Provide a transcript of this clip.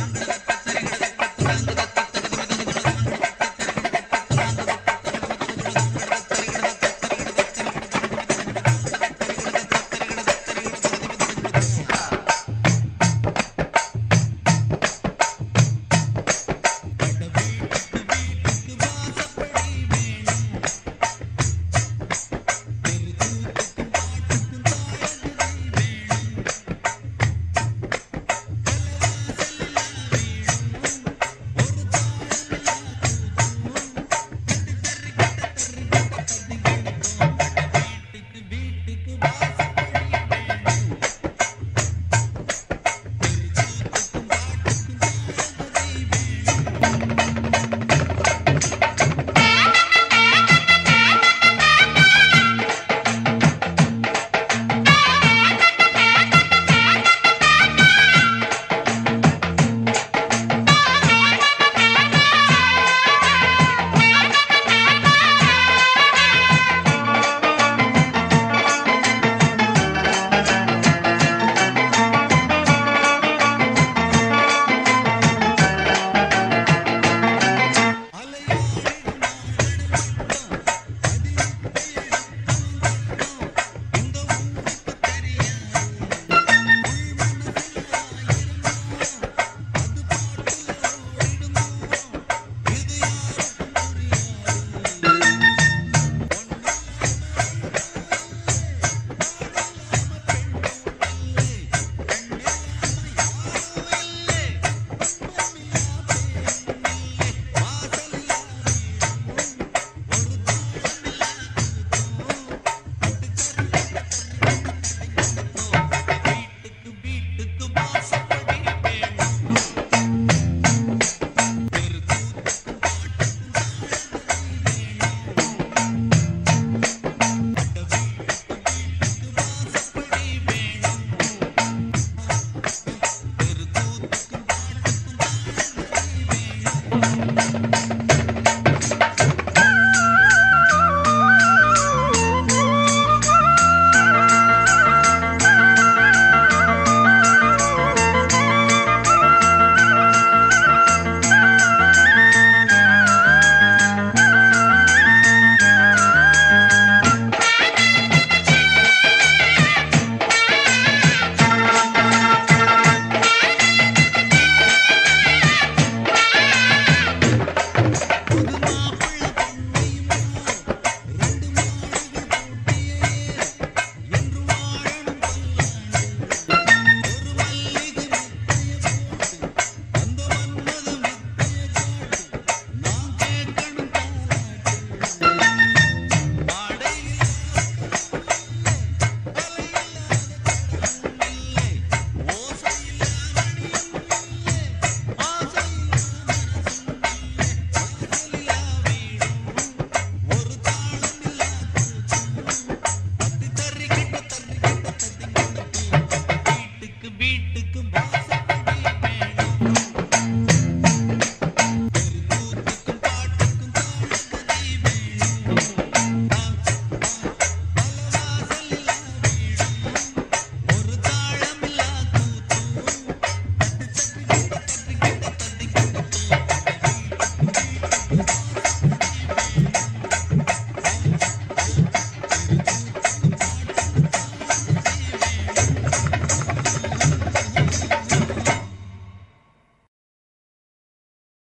Grande